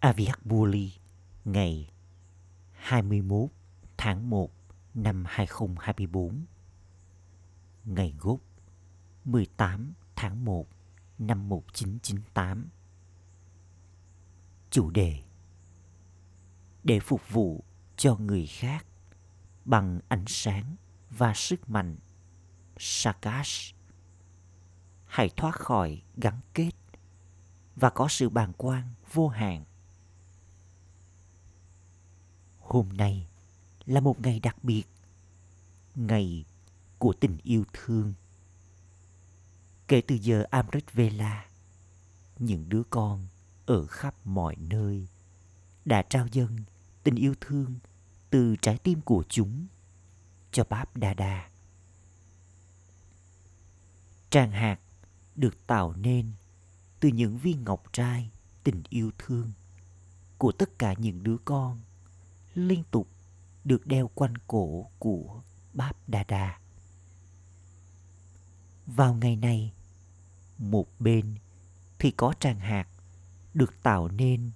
Aviakbuli ngày 21 tháng 1 năm 2024 Ngày gốc 18 tháng 1 năm 1998 Chủ đề, Để phục vụ cho người khác bằng ánh sáng và sức mạnh Sakash Hãy thoát khỏi gắn kết và có sự bàng quan vô hạn hôm nay là một ngày đặc biệt, ngày của tình yêu thương. Kể từ giờ amrit vela, những đứa con ở khắp mọi nơi đã trao dâng tình yêu thương từ trái tim của chúng cho báp đa đa. Tràng hạt được tạo nên từ những viên ngọc trai tình yêu thương của tất cả những đứa con liên tục được đeo quanh cổ của Báp Đa Đa. Vào ngày này, một bên thì có tràng hạt được tạo nên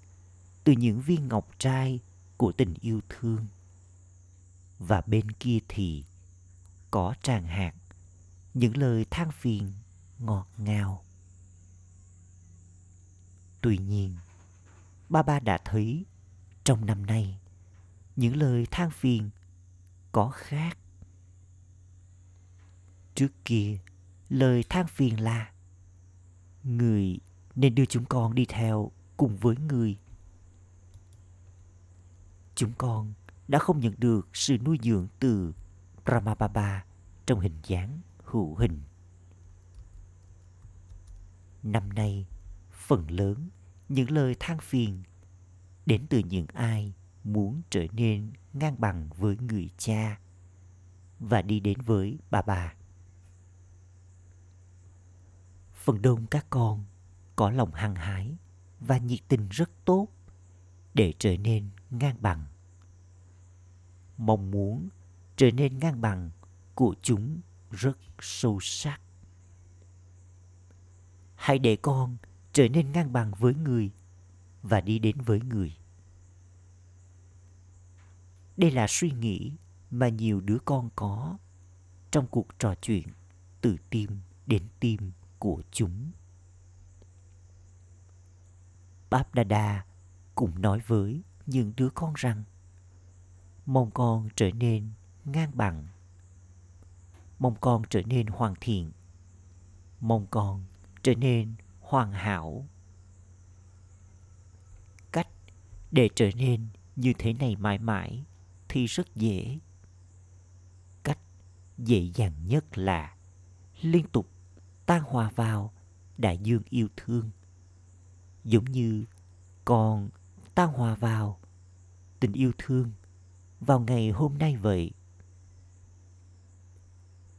từ những viên ngọc trai của tình yêu thương. Và bên kia thì có tràng hạt những lời than phiền ngọt ngào. Tuy nhiên, ba ba đã thấy trong năm nay những lời than phiền có khác trước kia lời than phiền là người nên đưa chúng con đi theo cùng với người chúng con đã không nhận được sự nuôi dưỡng từ Ramababa trong hình dáng hữu hình. Năm nay, phần lớn những lời than phiền đến từ những ai muốn trở nên ngang bằng với người cha và đi đến với bà bà. Phần đông các con có lòng hăng hái và nhiệt tình rất tốt để trở nên ngang bằng. Mong muốn trở nên ngang bằng của chúng rất sâu sắc. Hãy để con trở nên ngang bằng với người và đi đến với người đây là suy nghĩ mà nhiều đứa con có trong cuộc trò chuyện từ tim đến tim của chúng. Báp Đa Đa cũng nói với những đứa con rằng mong con trở nên ngang bằng, mong con trở nên hoàn thiện, mong con trở nên hoàn hảo. Cách để trở nên như thế này mãi mãi thì rất dễ. Cách dễ dàng nhất là liên tục tan hòa vào đại dương yêu thương. Giống như con tan hòa vào tình yêu thương vào ngày hôm nay vậy.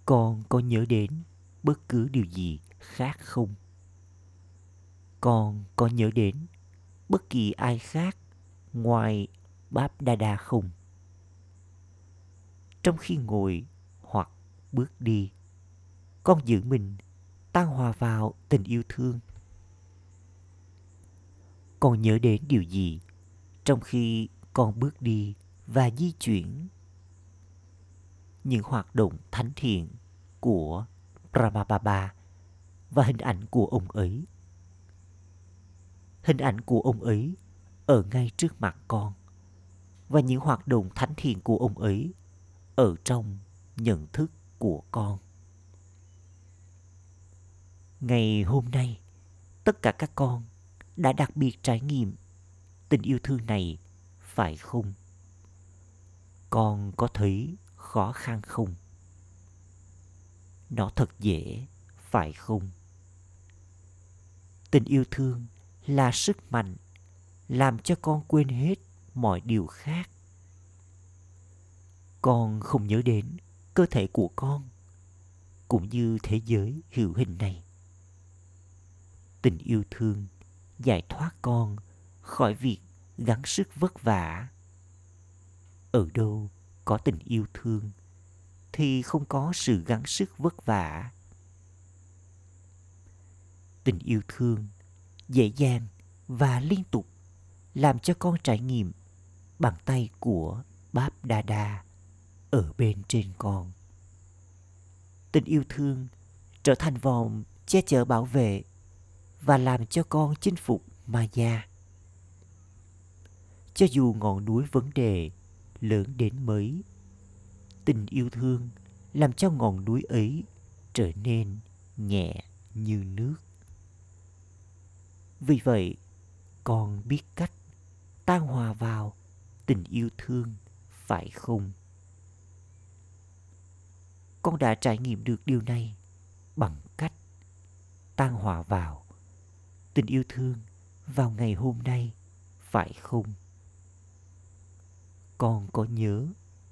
Con có nhớ đến bất cứ điều gì khác không? Con có nhớ đến bất kỳ ai khác ngoài báp đa đa không? Trong khi ngồi hoặc bước đi, con giữ mình tan hòa vào tình yêu thương con nhớ đến điều gì trong khi con bước đi và di chuyển những hoạt động thánh thiện của Brahmababa và hình ảnh của ông ấy. Hình ảnh của ông ấy ở ngay trước mặt con và những hoạt động thánh thiện của ông ấy ở trong nhận thức của con. Ngày hôm nay, tất cả các con đã đặc biệt trải nghiệm tình yêu thương này, phải không? Con có thấy khó khăn không? Nó thật dễ, phải không? Tình yêu thương là sức mạnh, làm cho con quên hết mọi điều khác con không nhớ đến cơ thể của con, cũng như thế giới hữu hình này. Tình yêu thương giải thoát con khỏi việc gắng sức vất vả. Ở đâu có tình yêu thương thì không có sự gắng sức vất vả. Tình yêu thương dễ dàng và liên tục làm cho con trải nghiệm bàn tay của Báp Đa Đa ở bên trên con. Tình yêu thương trở thành vòng che chở bảo vệ và làm cho con chinh phục Maya. Cho dù ngọn núi vấn đề lớn đến mấy, tình yêu thương làm cho ngọn núi ấy trở nên nhẹ như nước. Vì vậy, con biết cách tan hòa vào tình yêu thương phải không? Con đã trải nghiệm được điều này bằng cách tan hòa vào tình yêu thương vào ngày hôm nay phải không? Con có nhớ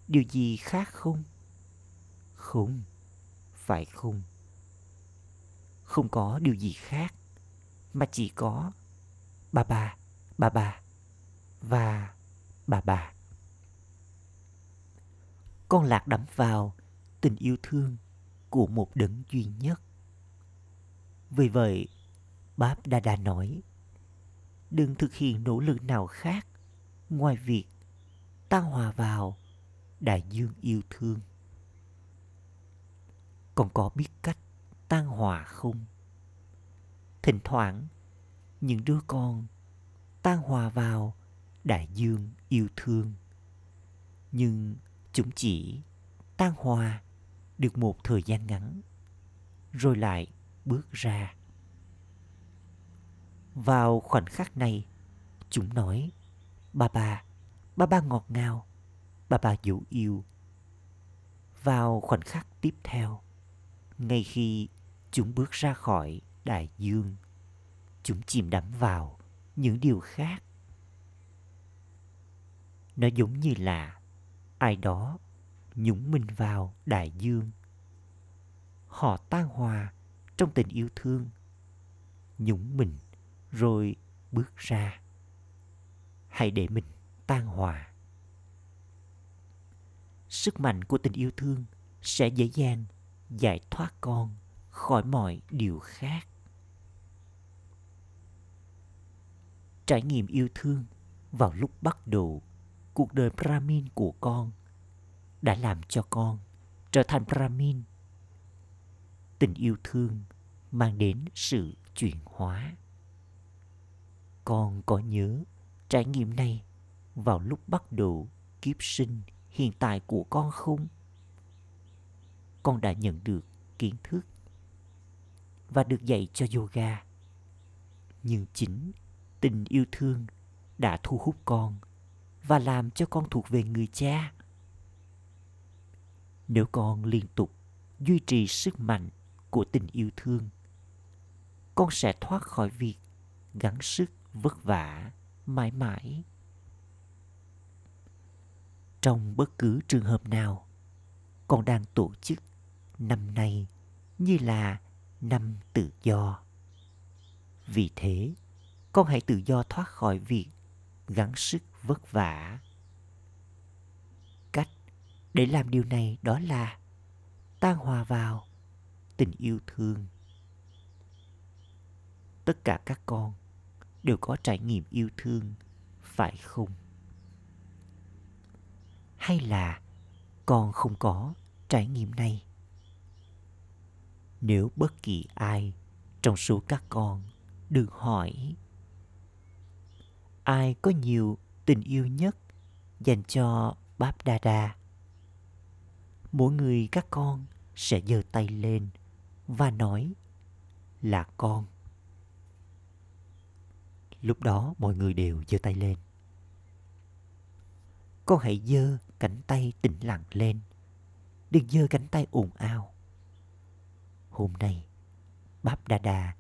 điều gì khác không? Không, phải không? Không có điều gì khác mà chỉ có bà bà, bà bà và bà bà. Con lạc đắm vào tình yêu thương của một đấng duy nhất. Vì vậy, Báp Đa Đa nói, đừng thực hiện nỗ lực nào khác ngoài việc ta hòa vào đại dương yêu thương. Còn có biết cách tan hòa không? Thỉnh thoảng, những đứa con tan hòa vào đại dương yêu thương. Nhưng chúng chỉ tan hòa được một thời gian ngắn, rồi lại bước ra. Vào khoảnh khắc này, chúng nói, ba ba, ba ba ngọt ngào, ba ba dấu yêu. Vào khoảnh khắc tiếp theo, ngay khi chúng bước ra khỏi đại dương, chúng chìm đắm vào những điều khác. Nó giống như là ai đó nhúng mình vào đại dương. Họ tan hòa trong tình yêu thương, nhúng mình rồi bước ra. Hãy để mình tan hòa. Sức mạnh của tình yêu thương sẽ dễ dàng giải thoát con khỏi mọi điều khác. Trải nghiệm yêu thương vào lúc bắt đầu cuộc đời Brahmin của con đã làm cho con trở thành Brahmin. Tình yêu thương mang đến sự chuyển hóa. Con có nhớ trải nghiệm này vào lúc bắt đầu kiếp sinh hiện tại của con không? Con đã nhận được kiến thức và được dạy cho yoga. Nhưng chính tình yêu thương đã thu hút con và làm cho con thuộc về người cha. Nếu con liên tục duy trì sức mạnh của tình yêu thương, con sẽ thoát khỏi việc gắng sức vất vả mãi mãi. Trong bất cứ trường hợp nào con đang tổ chức năm nay như là năm tự do. Vì thế con hãy tự do thoát khỏi việc gắng sức vất vả để làm điều này đó là tan hòa vào tình yêu thương. Tất cả các con đều có trải nghiệm yêu thương, phải không? Hay là con không có trải nghiệm này? Nếu bất kỳ ai trong số các con được hỏi, ai có nhiều tình yêu nhất dành cho báp đa đa? Mỗi người các con sẽ giơ tay lên và nói là con. Lúc đó mọi người đều giơ tay lên. Con hãy giơ cánh tay tĩnh lặng lên. Đừng giơ cánh tay ồn ào. Hôm nay, báp đa đa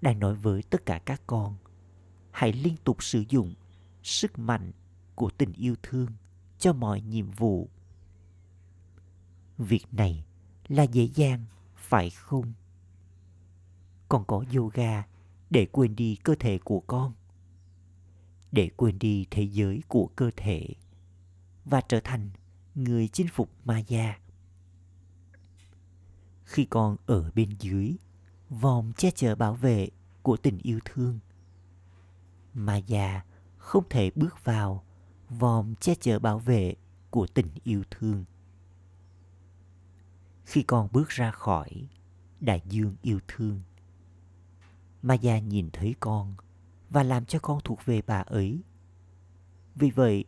đang nói với tất cả các con, hãy liên tục sử dụng sức mạnh của tình yêu thương cho mọi nhiệm vụ việc này là dễ dàng phải không? Con có yoga để quên đi cơ thể của con. Để quên đi thế giới của cơ thể và trở thành người chinh phục Maya. Khi con ở bên dưới, vòng che chở bảo vệ của tình yêu thương, Maya không thể bước vào vòm che chở bảo vệ của tình yêu thương khi con bước ra khỏi đại dương yêu thương. Maya nhìn thấy con và làm cho con thuộc về bà ấy. Vì vậy,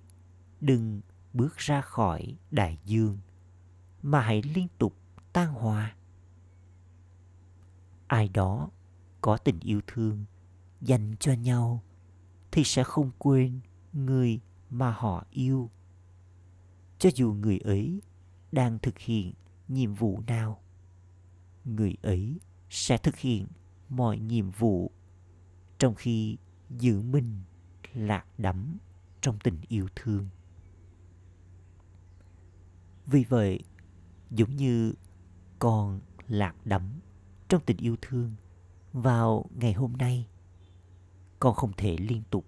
đừng bước ra khỏi đại dương, mà hãy liên tục tan hòa. Ai đó có tình yêu thương dành cho nhau thì sẽ không quên người mà họ yêu. Cho dù người ấy đang thực hiện nhiệm vụ nào? Người ấy sẽ thực hiện mọi nhiệm vụ, trong khi giữ mình lạc đắm trong tình yêu thương. Vì vậy, giống như con lạc đắm trong tình yêu thương vào ngày hôm nay, con không thể liên tục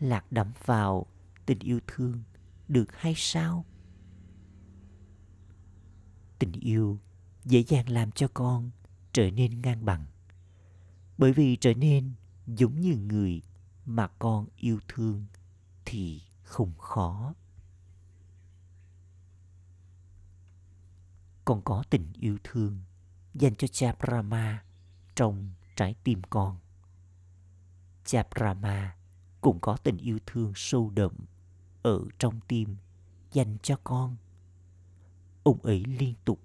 lạc đắm vào tình yêu thương được hay sao? Tình yêu dễ dàng làm cho con trở nên ngang bằng bởi vì trở nên giống như người mà con yêu thương thì không khó con có tình yêu thương dành cho cha Brahma trong trái tim con. Cha Brahma cũng có tình yêu thương sâu đậm ở trong tim dành cho con. Ông ấy liên tục,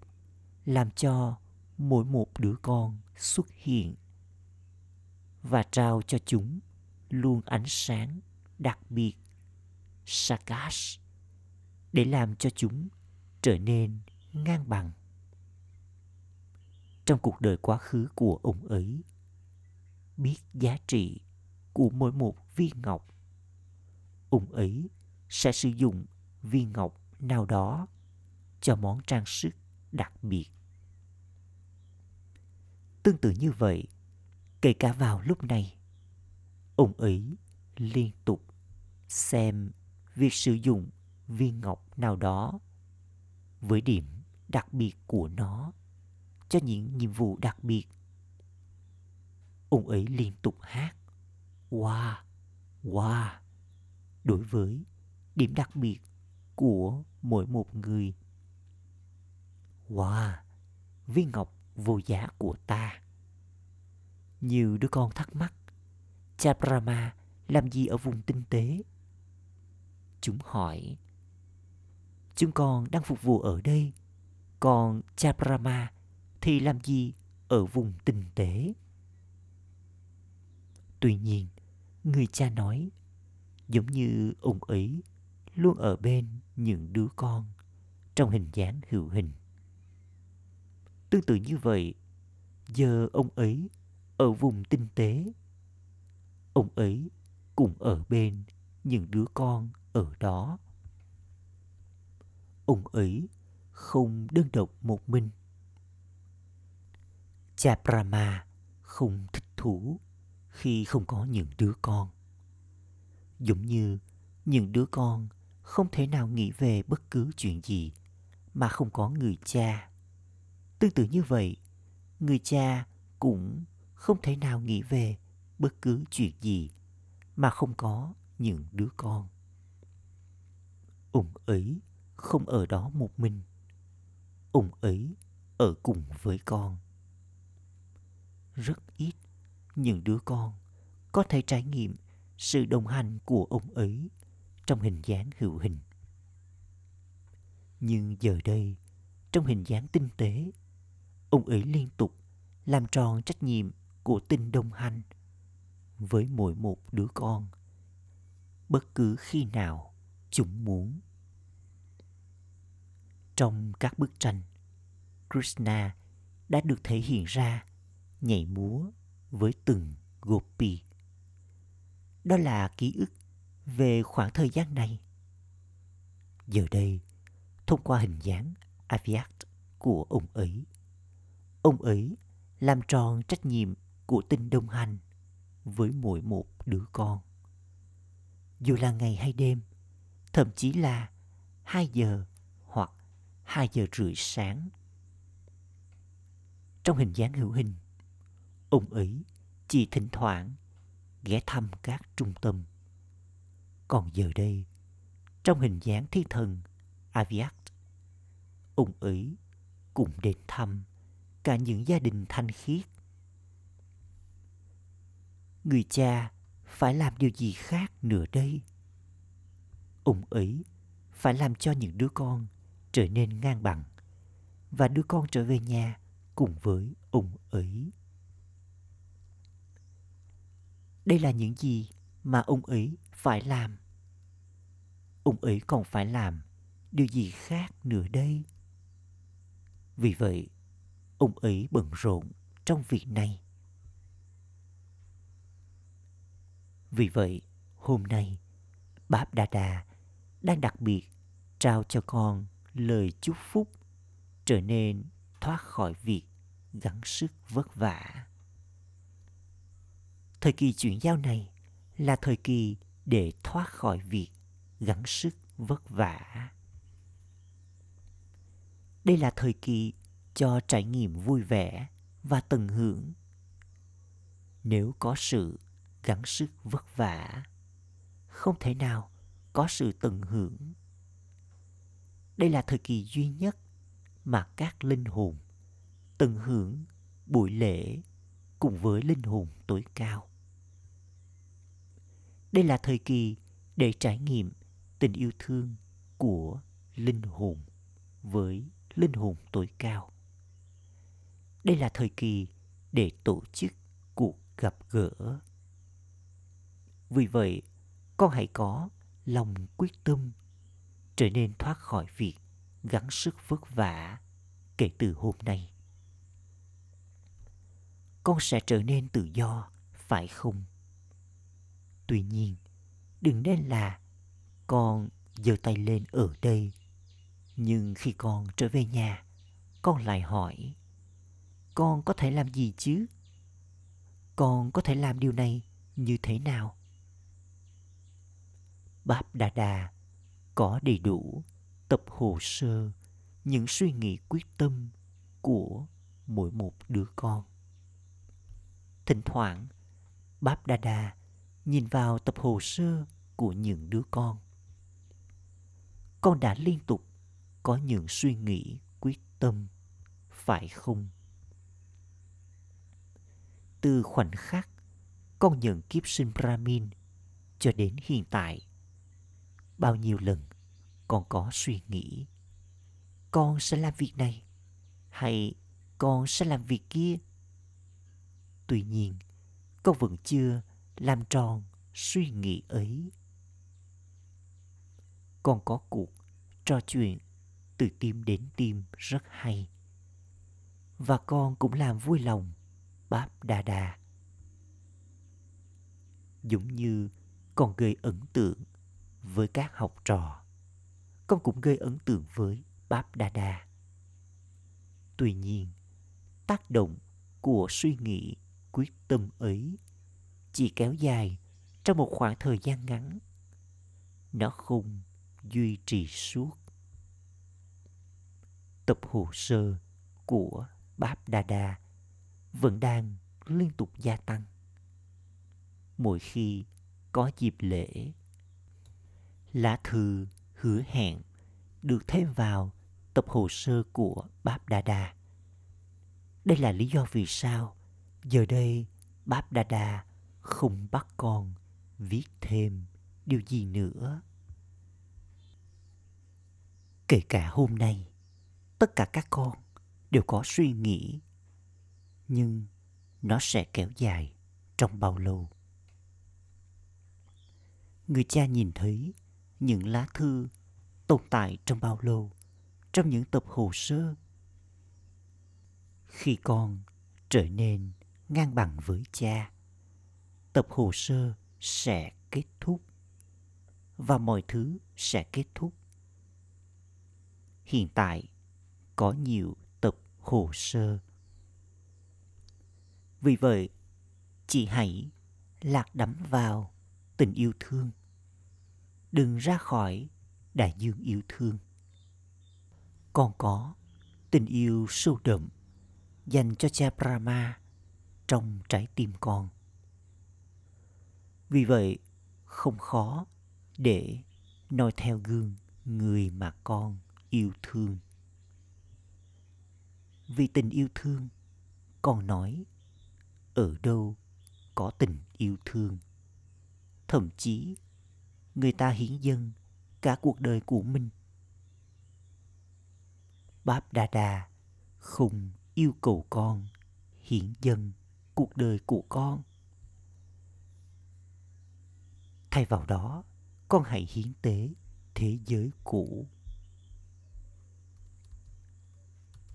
làm cho mỗi một đứa con xuất hiện và trao cho chúng luôn ánh sáng đặc biệt Sakash để làm cho chúng trở nên ngang bằng. Trong cuộc đời quá khứ của ông ấy, biết giá trị của mỗi một viên ngọc, ông ấy sẽ sử dụng viên ngọc nào đó cho món trang sức đặc biệt. Tương tự như vậy, kể cả vào lúc này, ông ấy liên tục xem việc sử dụng viên ngọc nào đó với điểm đặc biệt của nó cho những nhiệm vụ đặc biệt. Ông ấy liên tục hát, wow wow, đối với điểm đặc biệt của mỗi một người wow viên ngọc vô giá của ta. Nhiều đứa con thắc mắc, cha brahma làm gì ở vùng tinh tế? Chúng hỏi, chúng con đang phục vụ ở đây, còn cha brahma thì làm gì ở vùng tinh tế? Tuy nhiên, người cha nói, giống như ông ấy luôn ở bên những đứa con trong hình dáng hữu hình tương tự như vậy, giờ ông ấy ở vùng tinh tế. Ông ấy cũng ở bên những đứa con ở đó. Ông ấy không đơn độc một mình. Cha brahma không thích thú khi không có những đứa con. Giống như những đứa con không thể nào nghĩ về bất cứ chuyện gì mà không có người cha tương tự như vậy, người cha cũng không thể nào nghĩ về bất cứ chuyện gì mà không có những đứa con. Ông ấy không ở đó một mình. Ông ấy ở cùng với con. Rất ít những đứa con có thể trải nghiệm sự đồng hành của ông ấy trong hình dáng hữu hình. Nhưng giờ đây, trong hình dáng tinh tế ông ấy liên tục làm tròn trách nhiệm của tình đồng hành với mỗi một đứa con. Bất cứ khi nào chúng muốn. Trong các bức tranh, krishna đã được thể hiện ra nhảy múa với từng gopi. Đó là ký ức về khoảng thời gian này. Giờ đây, thông qua hình dáng aviat của ông ấy ông ấy làm tròn trách nhiệm của tình đồng hành với mỗi một đứa con. Dù là ngày hay đêm thậm chí là 2 giờ hoặc 2 giờ rưỡi sáng. Trong hình dáng hữu hình ông ấy chỉ thỉnh thoảng ghé thăm các trung tâm. Còn giờ đây, trong hình dáng thiên thần Aviat, ông ấy cùng đến thăm cả những gia đình thanh khiết. Người cha phải làm điều gì khác nữa đây? Ông ấy phải làm cho những đứa con trở nên ngang bằng và đứa con trở về nhà cùng với ông ấy. Đây là những gì mà ông ấy phải làm. Ông ấy còn phải làm điều gì khác nữa đây? Vì vậy, ông ấy bận rộn trong việc này. Vì vậy, hôm nay, Báp Đa Đa đang đặc biệt trao cho con lời chúc phúc trở nên thoát khỏi việc gắng sức vất vả. Thời kỳ chuyển giao này là thời kỳ để thoát khỏi việc gắng sức vất vả. Đây là thời kỳ cho trải nghiệm vui vẻ và tận hưởng. Nếu có sự gắng sức vất vả, không thể nào có sự tận hưởng. Đây là thời kỳ duy nhất mà các linh hồn tận hưởng buổi lễ cùng với linh hồn tối cao. Đây là thời kỳ để trải nghiệm tình yêu thương của linh hồn với linh hồn tối cao. Đây là thời kỳ để tổ chức cuộc gặp gỡ. Vì vậy, con hãy có lòng quyết tâm trở nên thoát khỏi việc gắng sức vất vả kể từ hôm nay. Con sẽ trở nên tự do, phải không? Tuy nhiên, đừng nên là con giơ tay lên ở đây. Nhưng khi con trở về nhà, con lại hỏi, con có thể làm gì chứ? Con có thể làm điều này như thế nào? Báp Đà Đà có đầy đủ tập hồ sơ những suy nghĩ quyết tâm của mỗi một đứa con. Thỉnh thoảng, Báp Đà Đà nhìn vào tập hồ sơ của những đứa con. Con đã liên tục có những suy nghĩ quyết tâm, phải không? Từ khoảnh khắc con nhận kiếp sinh Brahmin cho đến hiện tại, bao nhiêu lần con có suy nghĩ con sẽ làm việc này hay con sẽ làm việc kia? Tuy nhiên con vẫn chưa làm tròn suy nghĩ ấy. Con có cuộc trò chuyện từ tim đến tim rất hay và con cũng làm vui lòng báp Đa Đa. Dũng như còn gây ấn tượng với các học trò, con cũng gây ấn tượng với báp Đa Đa. tuy nhiên, tác động của suy nghĩ, quyết tâm ấy chỉ kéo dài trong một khoảng thời gian ngắn nó không duy trì suốt tập hồ sơ của báp Đa Đa vẫn đang liên tục gia tăng mỗi khi có dịp lễ lá thư hứa hẹn được thêm vào tập hồ sơ của Báp Đa Đa. Đây là lý do vì sao giờ đây Báp Đa Đa không bắt con viết thêm điều gì nữa. Kể cả hôm nay, tất cả các con đều có suy nghĩ, nhưng nó sẽ kéo dài trong bao lâu? Người cha nhìn thấy những lá thư tồn tại trong bao lâu, trong những tập hồ sơ khi con trở nên ngang bằng với cha, tập hồ sơ sẽ kết thúc và mọi thứ sẽ kết thúc hiện tại có nhiều tập hồ sơ vì vậy chị hãy lạc đắm vào tình yêu thương. Đừng ra khỏi đại dương yêu thương. Còn có tình yêu sâu đậm dành cho cha Brahma trong trái tim con. Vì vậy, không khó để noi theo gương người mà con yêu thương. Vì tình yêu thương con nói ở đâu có tình yêu thương? Thậm chí, người ta hiến dâng cả cuộc đời của mình. Báp đa đa không yêu cầu con hiến dâng cuộc đời của con. Thay vào đó, con hãy hiến tế thế giới cũ.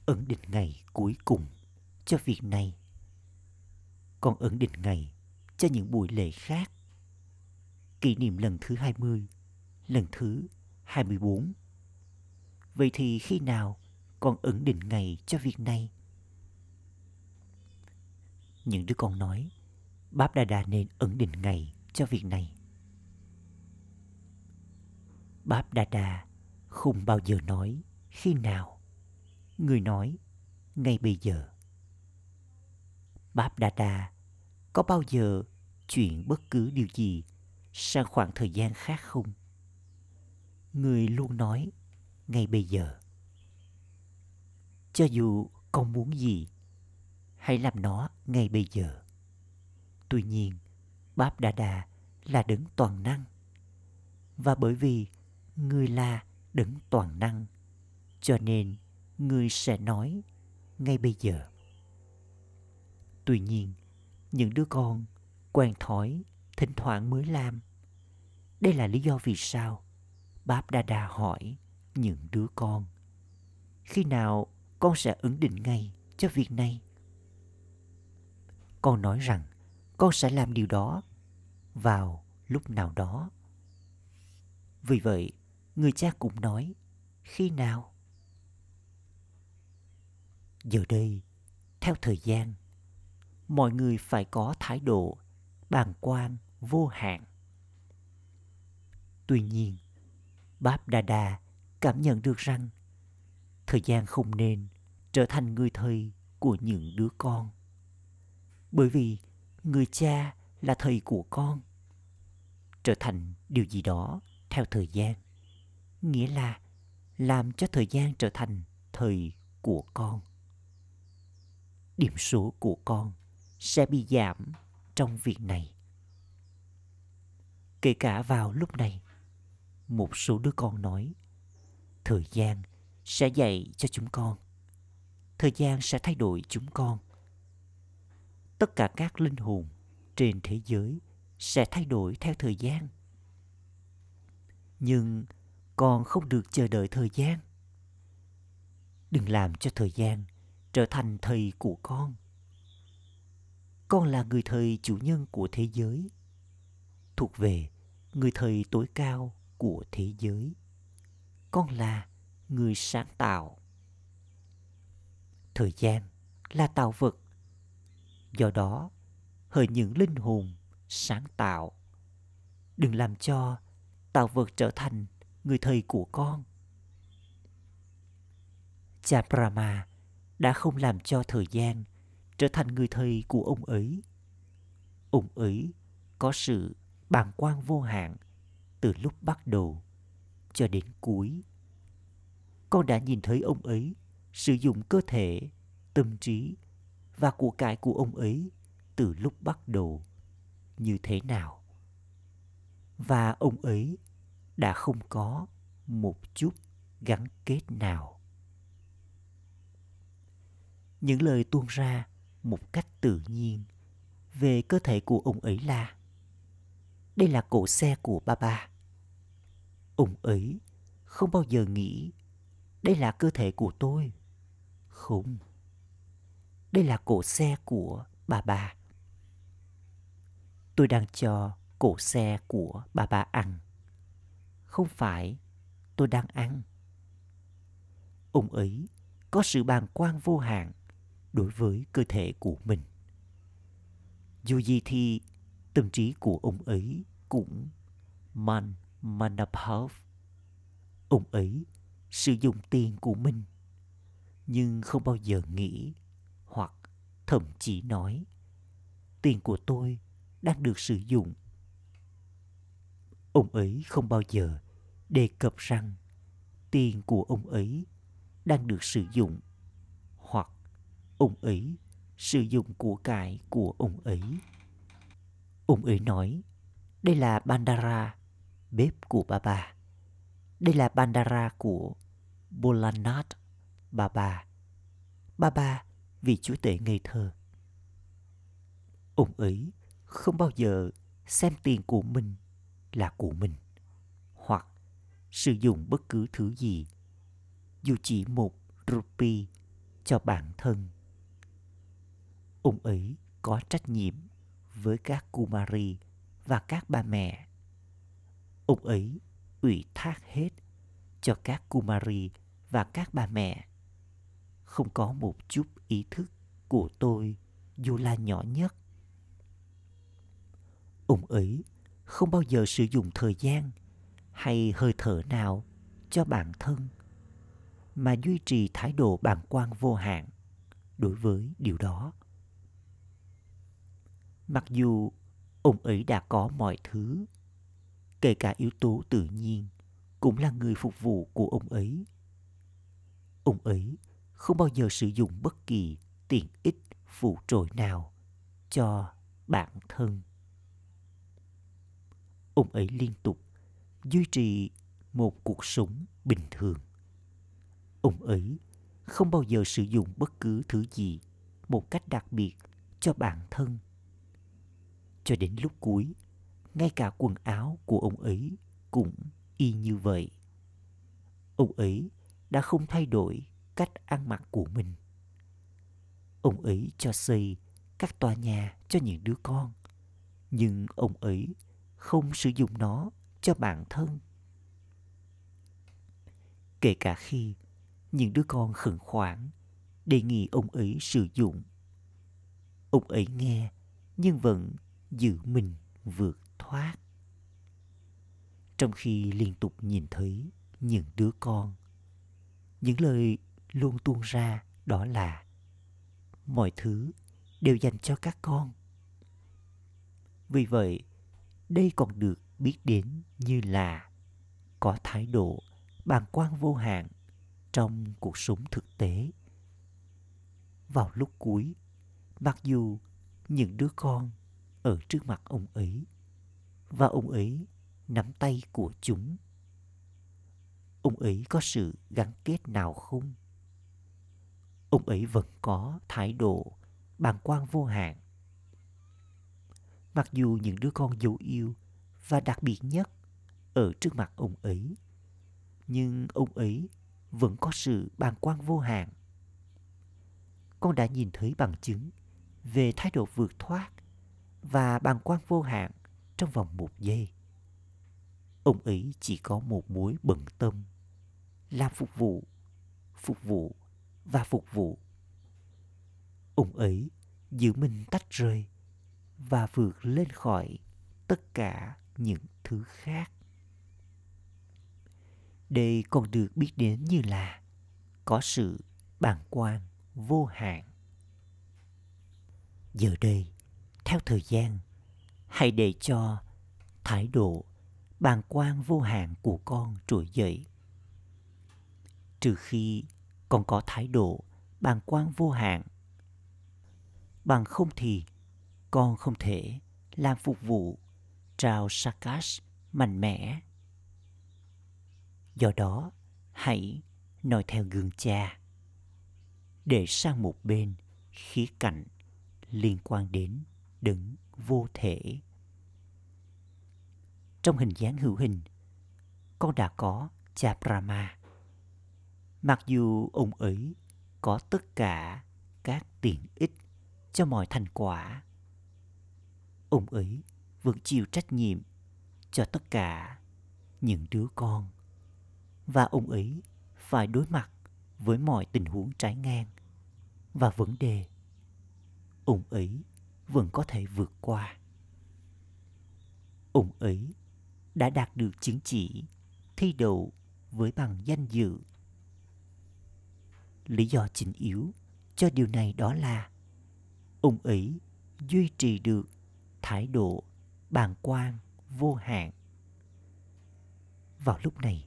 Ấn định ngày cuối cùng cho việc này con ấn định ngày cho những buổi lễ khác kỷ niệm lần thứ 20, lần thứ 24. Vậy thì khi nào con ấn định ngày cho việc này? Những đứa con nói, Báp Đa Đa nên ấn định ngày cho việc này. Báp Đa Đa không bao giờ nói khi nào. Người nói ngay bây giờ. Báp Đa Đa có bao giờ chuyển bất cứ điều gì sang khoảng thời gian khác không? Người luôn nói ngay bây giờ. Cho dù con muốn gì, hãy làm nó ngay bây giờ. Tuy nhiên, Báp Đa Đa là đấng toàn năng. Và bởi vì người là đấng toàn năng, cho nên người sẽ nói ngay bây giờ. Tuy nhiên, những đứa con quen thói thỉnh thoảng mới làm. Đây là lý do vì sao Báp Đa Đa hỏi những đứa con. Khi nào con sẽ ứng định ngay cho việc này? Con nói rằng con sẽ làm điều đó vào lúc nào đó. Vì vậy, người cha cũng nói khi nào? Giờ đây, theo thời gian, mọi người phải có thái độ bàng quan vô hạn. Tuy nhiên, Báp Đà Đà cảm nhận được rằng thời gian không nên trở thành người thầy của những đứa con. Bởi vì người cha là thầy của con. Trở thành điều gì đó theo thời gian. Nghĩa là làm cho thời gian trở thành thầy của con. Điểm số của con sẽ bị giảm trong việc này. Kể cả vào lúc này, một số đứa con nói, thời gian sẽ dạy cho chúng con. Thời gian sẽ thay đổi chúng con. Tất cả các linh hồn trên thế giới sẽ thay đổi theo thời gian. Nhưng con không được chờ đợi thời gian. Đừng làm cho thời gian trở thành thầy của con con là người thầy chủ nhân của thế giới. Thuộc về người thầy tối cao của thế giới. Con là người sáng tạo. Thời gian là tạo vật. Do đó, hỡi những linh hồn sáng tạo, đừng làm cho tạo vật trở thành người thầy của con. Cha brahma đã không làm cho thời gian trở thành người thầy của ông ấy. Ông ấy có sự bàng quan vô hạn từ lúc bắt đầu cho đến cuối. Con đã nhìn thấy ông ấy sử dụng cơ thể, tâm trí và của cải của ông ấy từ lúc bắt đầu như thế nào. Và ông ấy đã không có một chút gắn kết nào. Những lời tuôn ra một cách tự nhiên về cơ thể của ông ấy là. Đây là cổ xe của ba ba. Ông ấy không bao giờ nghĩ, đây là cơ thể của tôi. Không. Đây là cổ xe của bà bà tôi đang cho cổ xe của bà bà ăn. Không phải tôi đang ăn. Ông ấy có sự bàng quan vô hạn đối với cơ thể của mình. Dù gì thì tâm trí của ông ấy cũng man manabhav. Ông ấy sử dụng tiền của mình, nhưng không bao giờ nghĩ hoặc thậm chí nói, tiền của tôi đang được sử dụng. ông ấy không bao giờ đề cập rằng tiền của ông ấy đang được sử dụng ông ấy sử dụng của cải của ông ấy. Ông ấy nói, đây là Bandara, bếp của bà bà. Đây là Bandara của Bolanat bà bà. bà bà vì chúa tể ngây thơ. Ông ấy không bao giờ xem tiền của mình là của mình hoặc sử dụng bất cứ thứ gì dù chỉ một rupee cho bản thân. Ông ấy có trách nhiệm với các Kumari và các ba mẹ. Ông ấy ủy thác hết cho các Kumari và các bà mẹ. Không có một chút ý thức của tôi dù là nhỏ nhất. Ông ấy không bao giờ sử dụng thời gian hay hơi thở nào cho bản thân, mà duy trì thái độ bàng quan vô hạn đối với điều đó mặc dù ông ấy đã có mọi thứ, kể cả yếu tố tự nhiên cũng là người phục vụ của ông ấy. Ông ấy không bao giờ sử dụng bất kỳ tiện ích phụ trội nào cho bản thân. Ông ấy liên tục duy trì một cuộc sống bình thường. Ông ấy không bao giờ sử dụng bất cứ thứ gì một cách đặc biệt cho bản thân cho đến lúc cuối, ngay cả quần áo của ông ấy cũng y như vậy. Ông ấy đã không thay đổi cách ăn mặc của mình. Ông ấy cho xây các tòa nhà cho những đứa con, nhưng ông ấy không sử dụng nó cho bản thân. Kể cả khi những đứa con khẩn khoản đề nghị ông ấy sử dụng, ông ấy nghe nhưng vẫn giữ mình vượt thoát. Trong khi liên tục nhìn thấy những đứa con, những lời luôn tuôn ra đó là mọi thứ đều dành cho các con. Vì vậy, đây còn được biết đến như là có thái độ bàng quan vô hạn trong cuộc sống thực tế. Vào lúc cuối, mặc dù những đứa con ở trước mặt ông ấy, và ông ấy nắm tay của chúng. Ông ấy có sự gắn kết nào không? Ông ấy vẫn có thái độ bàng quan vô hạn. Mặc dù những đứa con dấu yêu và đặc biệt nhất ở trước mặt ông ấy, nhưng ông ấy vẫn có sự bàng quan vô hạn. Con đã nhìn thấy bằng chứng về thái độ vượt thoát và bằng quan vô hạn trong vòng một giây. Ông ấy chỉ có một mối bận tâm, là phục vụ phục vụ và phục vụ. Ông ấy giữ mình tách rời và vượt lên khỏi tất cả những thứ khác. Đây còn được biết đến như là có sự bàng quan vô hạn. Giờ đây theo thời gian hãy để cho thái độ bàng quan vô hạn của con trỗi dậy trừ khi con có thái độ bàng quan vô hạn bằng không thì con không thể làm phục vụ trao Sakash mạnh mẽ. Do đó, hãy noi theo gương cha. Để sang một bên khía cạnh liên quan đến đứng vô thể. Trong hình dáng hữu hình, con đã có cha Brahma. Mặc dù ông ấy có tất cả các tiện ích cho mọi thành quả ông ấy vẫn chịu trách nhiệm cho tất cả những đứa con và ông ấy phải đối mặt với mọi tình huống trái ngang và vấn đề ông ấy vẫn có thể vượt qua. Ông ấy đã đạt được chứng chỉ thi đậu với bằng danh dự. Lý do chính yếu cho điều này đó là ông ấy duy trì được thái độ bàng quan, vô hạn. Vào lúc này,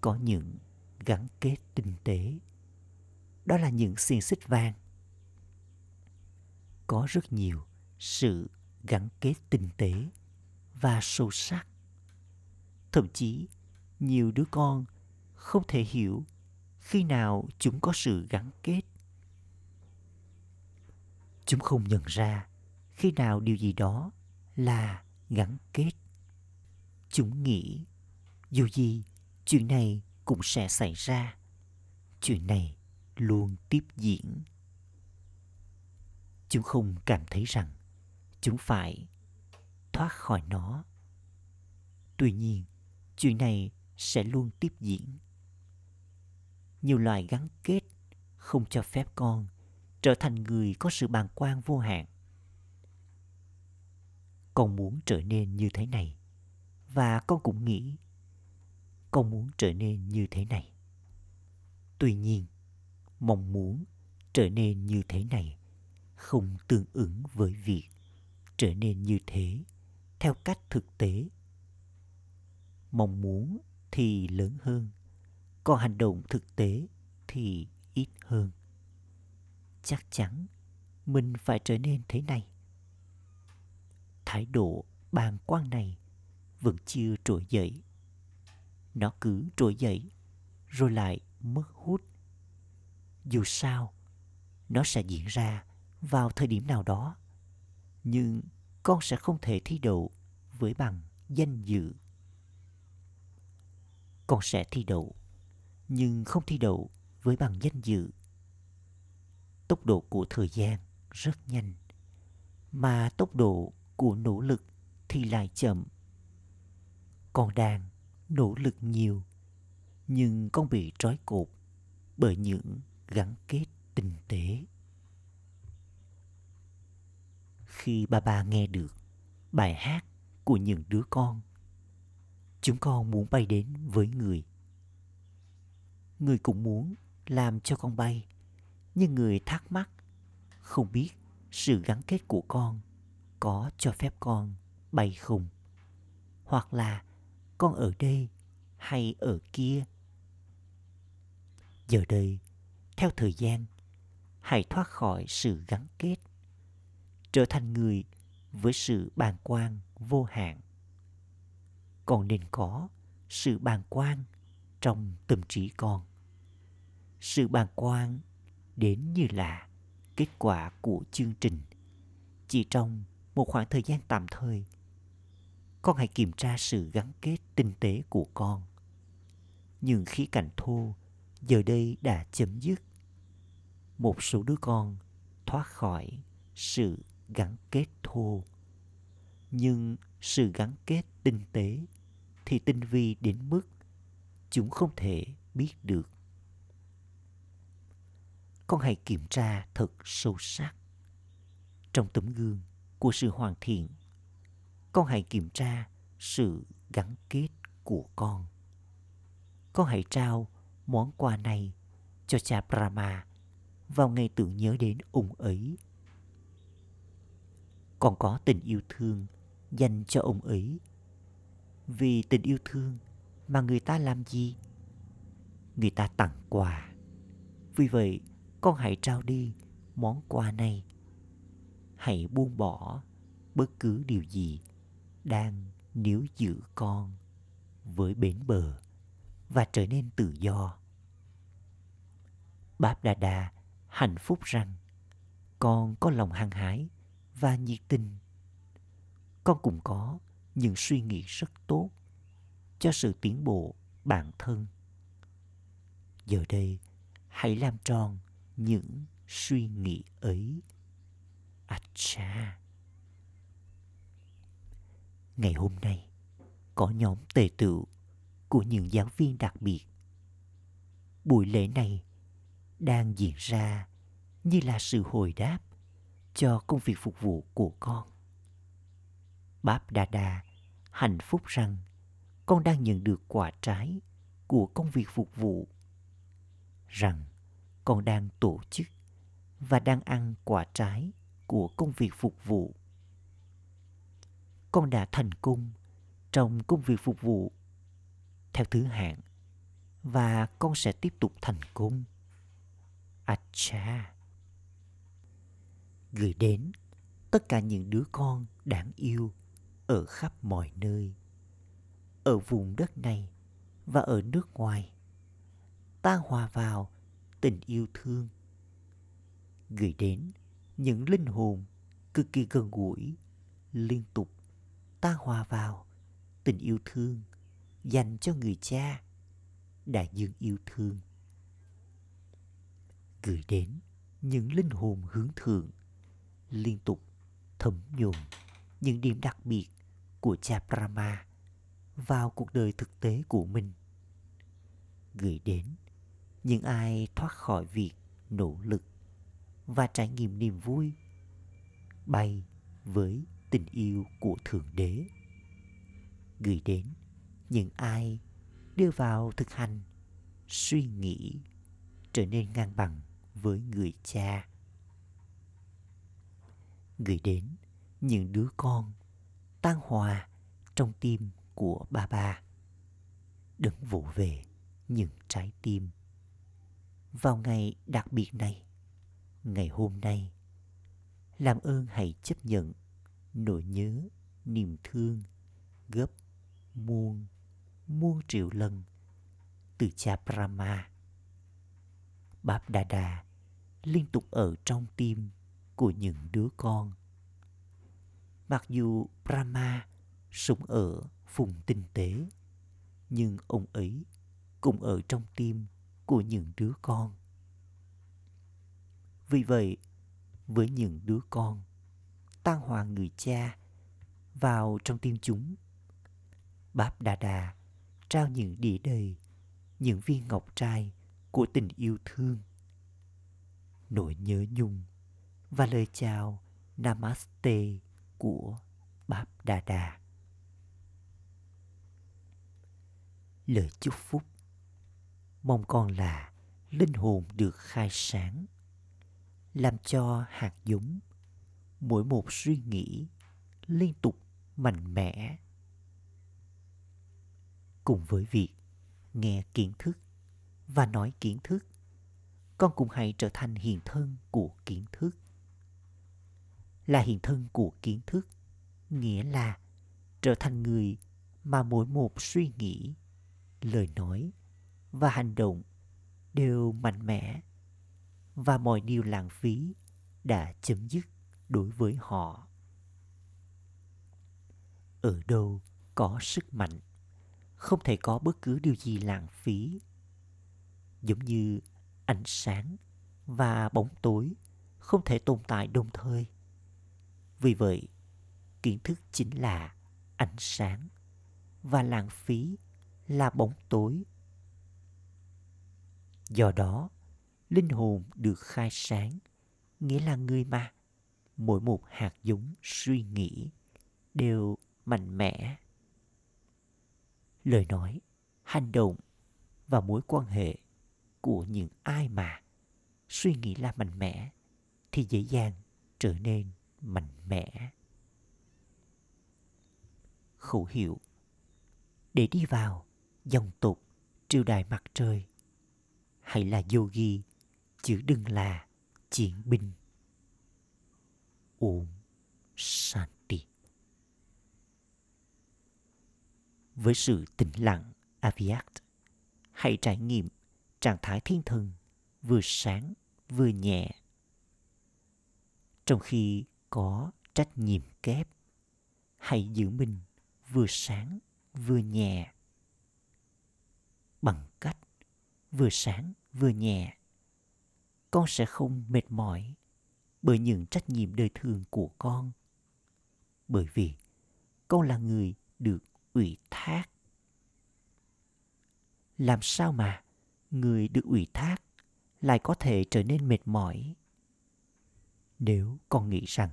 có những gắn kết tinh tế. Đó là những xiên xích vàng có rất nhiều sự gắn kết tinh tế và sâu sắc. Thậm chí, nhiều đứa con không thể hiểu khi nào chúng có sự gắn kết. Chúng không nhận ra khi nào điều gì đó là gắn kết. Chúng nghĩ dù gì chuyện này cũng sẽ xảy ra. Chuyện này luôn tiếp diễn chúng không cảm thấy rằng chúng phải thoát khỏi nó. Tuy nhiên, chuyện này sẽ luôn tiếp diễn. Nhiều loài gắn kết không cho phép con trở thành người có sự bàng quan vô hạn. Con muốn trở nên như thế này, và con cũng nghĩ con muốn trở nên như thế này. Tuy nhiên, mong muốn trở nên như thế này không tương ứng với việc trở nên như thế theo cách thực tế. Mong muốn thì lớn hơn còn hành động thực tế thì ít hơn. Chắc chắn mình phải trở nên thế này. Thái độ bàng quan này vẫn chưa trỗi dậy. Nó cứ trỗi dậy rồi lại mất hút. Dù sao, nó sẽ diễn ra vào thời điểm nào đó, nhưng con sẽ không thể thi đậu với bằng danh dự. Con sẽ thi đậu, nhưng không thi đậu với bằng danh dự. Tốc độ của thời gian rất nhanh, mà tốc độ của nỗ lực thì lại chậm. Con đang nỗ lực nhiều, nhưng con bị trói cột bởi những gắn kết tinh tế khi ba ba nghe được bài hát của những đứa con. Chúng con muốn bay đến với người. Người cũng muốn làm cho con bay, nhưng người thắc mắc không biết sự gắn kết của con có cho phép con bay không, hoặc là con ở đây hay ở kia. Giờ đây, theo thời gian, hãy thoát khỏi sự gắn kết trở thành người với sự bàn quan vô hạn. Còn nên có sự bàn quan trong tâm trí con. Sự bàn quan đến như là kết quả của chương trình. Chỉ trong một khoảng thời gian tạm thời, con hãy kiểm tra sự gắn kết tinh tế của con. Những khí cảnh thô giờ đây đã chấm dứt. Một số đứa con thoát khỏi sự gắn kết thô. Nhưng sự gắn kết tinh tế thì tinh vi đến mức chúng không thể biết được. Con hãy kiểm tra thật sâu sắc trong tấm gương của sự hoàn thiện. Con hãy kiểm tra sự gắn kết của con. Con hãy trao món quà này cho cha Brahma vào ngày tưởng nhớ đến ông ấy còn có tình yêu thương dành cho ông ấy. Vì tình yêu thương mà người ta làm gì? Người ta tặng quà. Vì vậy, con hãy trao đi món quà này. Hãy buông bỏ bất cứ điều gì đang níu giữ con với bến bờ và trở nên tự do. Báp Đà Đà hạnh phúc rằng con có lòng hăng hái và nhiệt tình. Con cũng có những suy nghĩ rất tốt cho sự tiến bộ bản thân. Giờ đây, hãy làm tròn những suy nghĩ ấy. Acha. Ngày hôm nay, có nhóm tề tựu của những giáo viên đặc biệt. Buổi lễ này đang diễn ra như là sự hồi đáp cho công việc phục vụ của con. Báp Đa Đa hạnh phúc rằng con đang nhận được quả trái của công việc phục vụ. Rằng con đang tổ chức và đang ăn quả trái của công việc phục vụ. Con đã thành công trong công việc phục vụ theo thứ hạng, và con sẽ tiếp tục thành công. Acha. Gửi đến tất cả những đứa con đáng yêu ở khắp mọi nơi. Ở vùng đất này và ở nước ngoài. Ta hòa vào tình yêu thương. Gửi đến những linh hồn cực kỳ gần gũi, liên tục ta hòa vào tình yêu thương dành cho người cha đại dương yêu thương gửi đến những linh hồn hướng thượng liên tục thấm nhuần những điểm đặc biệt của cha Brahma vào cuộc đời thực tế của mình. Gửi đến những ai thoát khỏi việc nỗ lực và trải nghiệm niềm vui bay với tình yêu của thượng đế. Gửi đến những ai đưa vào thực hành suy nghĩ trở nên ngang bằng với người cha gửi đến những đứa con tan hòa trong tim của ba ba đừng vỗ về những trái tim vào ngày đặc biệt này, ngày hôm nay, làm ơn hãy chấp nhận nỗi nhớ, niềm thương gấp muôn muôn triệu lần từ cha Brahma. bab dada liên tục ở trong tim của những đứa con. Mặc dù Brahma sống ở vùng tinh tế, nhưng ông ấy cũng ở trong tim của những đứa con. Vì vậy, với những đứa con, tan hòa người cha vào trong tim chúng Báp Đà Đà trao những đĩa đầy, những viên ngọc trai của tình yêu thương. Nỗi nhớ nhung và lời chào Namaste của Báp Đà Đà. Lời chúc phúc mong con là linh hồn được khai sáng, làm cho hạt giống mỗi một suy nghĩ liên tục mạnh mẽ cùng với việc nghe kiến thức và nói kiến thức, con cũng hãy trở thành hiện thân của kiến thức là hiện thân của kiến thức, nghĩa là trở thành người mà mỗi một suy nghĩ, lời nói và hành động đều mạnh mẽ và mọi điều lãng phí đã chấm dứt đối với họ. Ở đâu có sức mạnh, không thể có bất cứ điều gì lãng phí. Giống như ánh sáng và bóng tối không thể tồn tại đồng thời vì vậy, kiến thức chính là ánh sáng và lãng phí là bóng tối. Do đó, linh hồn được khai sáng, nghĩa là người mà mỗi một hạt giống suy nghĩ đều mạnh mẽ. Lời nói, hành động và mối quan hệ của những ai mà suy nghĩ là mạnh mẽ thì dễ dàng trở nên mạnh mẽ khẩu hiệu để đi vào dòng tục triều đại mặt trời, hãy là yogi, chứ đừng là chiến binh ôm shanti với sự tĩnh lặng, Aviat. Hãy trải nghiệm trạng thái thiên thần vừa sáng vừa nhẹ. Trong khi có trách nhiệm kép, hãy giữ mình vừa sáng vừa nhẹ. Bằng cách vừa sáng vừa nhẹ, con sẽ không mệt mỏi bởi những trách nhiệm đời thường của con. Bởi vì con là người được ủy thác làm sao mà người được ủy thác lại có thể trở nên mệt mỏi nếu con nghĩ rằng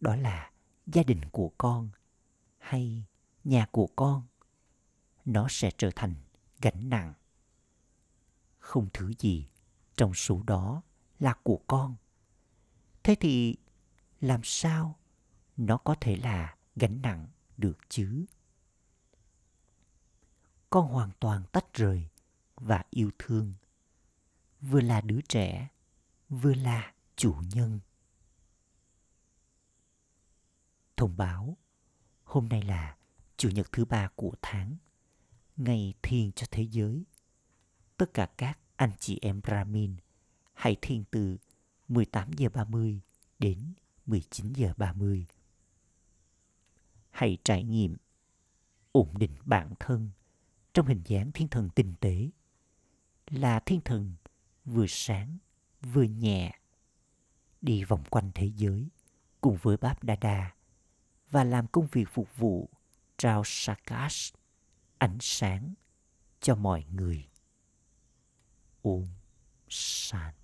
đó là gia đình của con hay nhà của con. Nó sẽ trở thành gánh nặng. Không thứ gì trong số đó là của con. Thế thì làm sao nó có thể là gánh nặng được chứ? Con hoàn toàn tách rời và yêu thương. Vừa là đứa trẻ, vừa là chủ nhân. Thông báo. Hôm nay là chủ nhật thứ ba của tháng, ngày thiền cho thế giới. Tất cả các anh chị em Brahmin hãy thiền từ 18 giờ 30 đến 19 giờ 30. Hãy trải nghiệm ổn định bản thân trong hình dáng thiên thần tinh tế. Là thiên thần vừa sáng, vừa nhẹ, đi vòng quanh thế giới cùng với Báp Đa Đa và làm công việc phục vụ trao Sakash ánh sáng cho mọi người. Om san.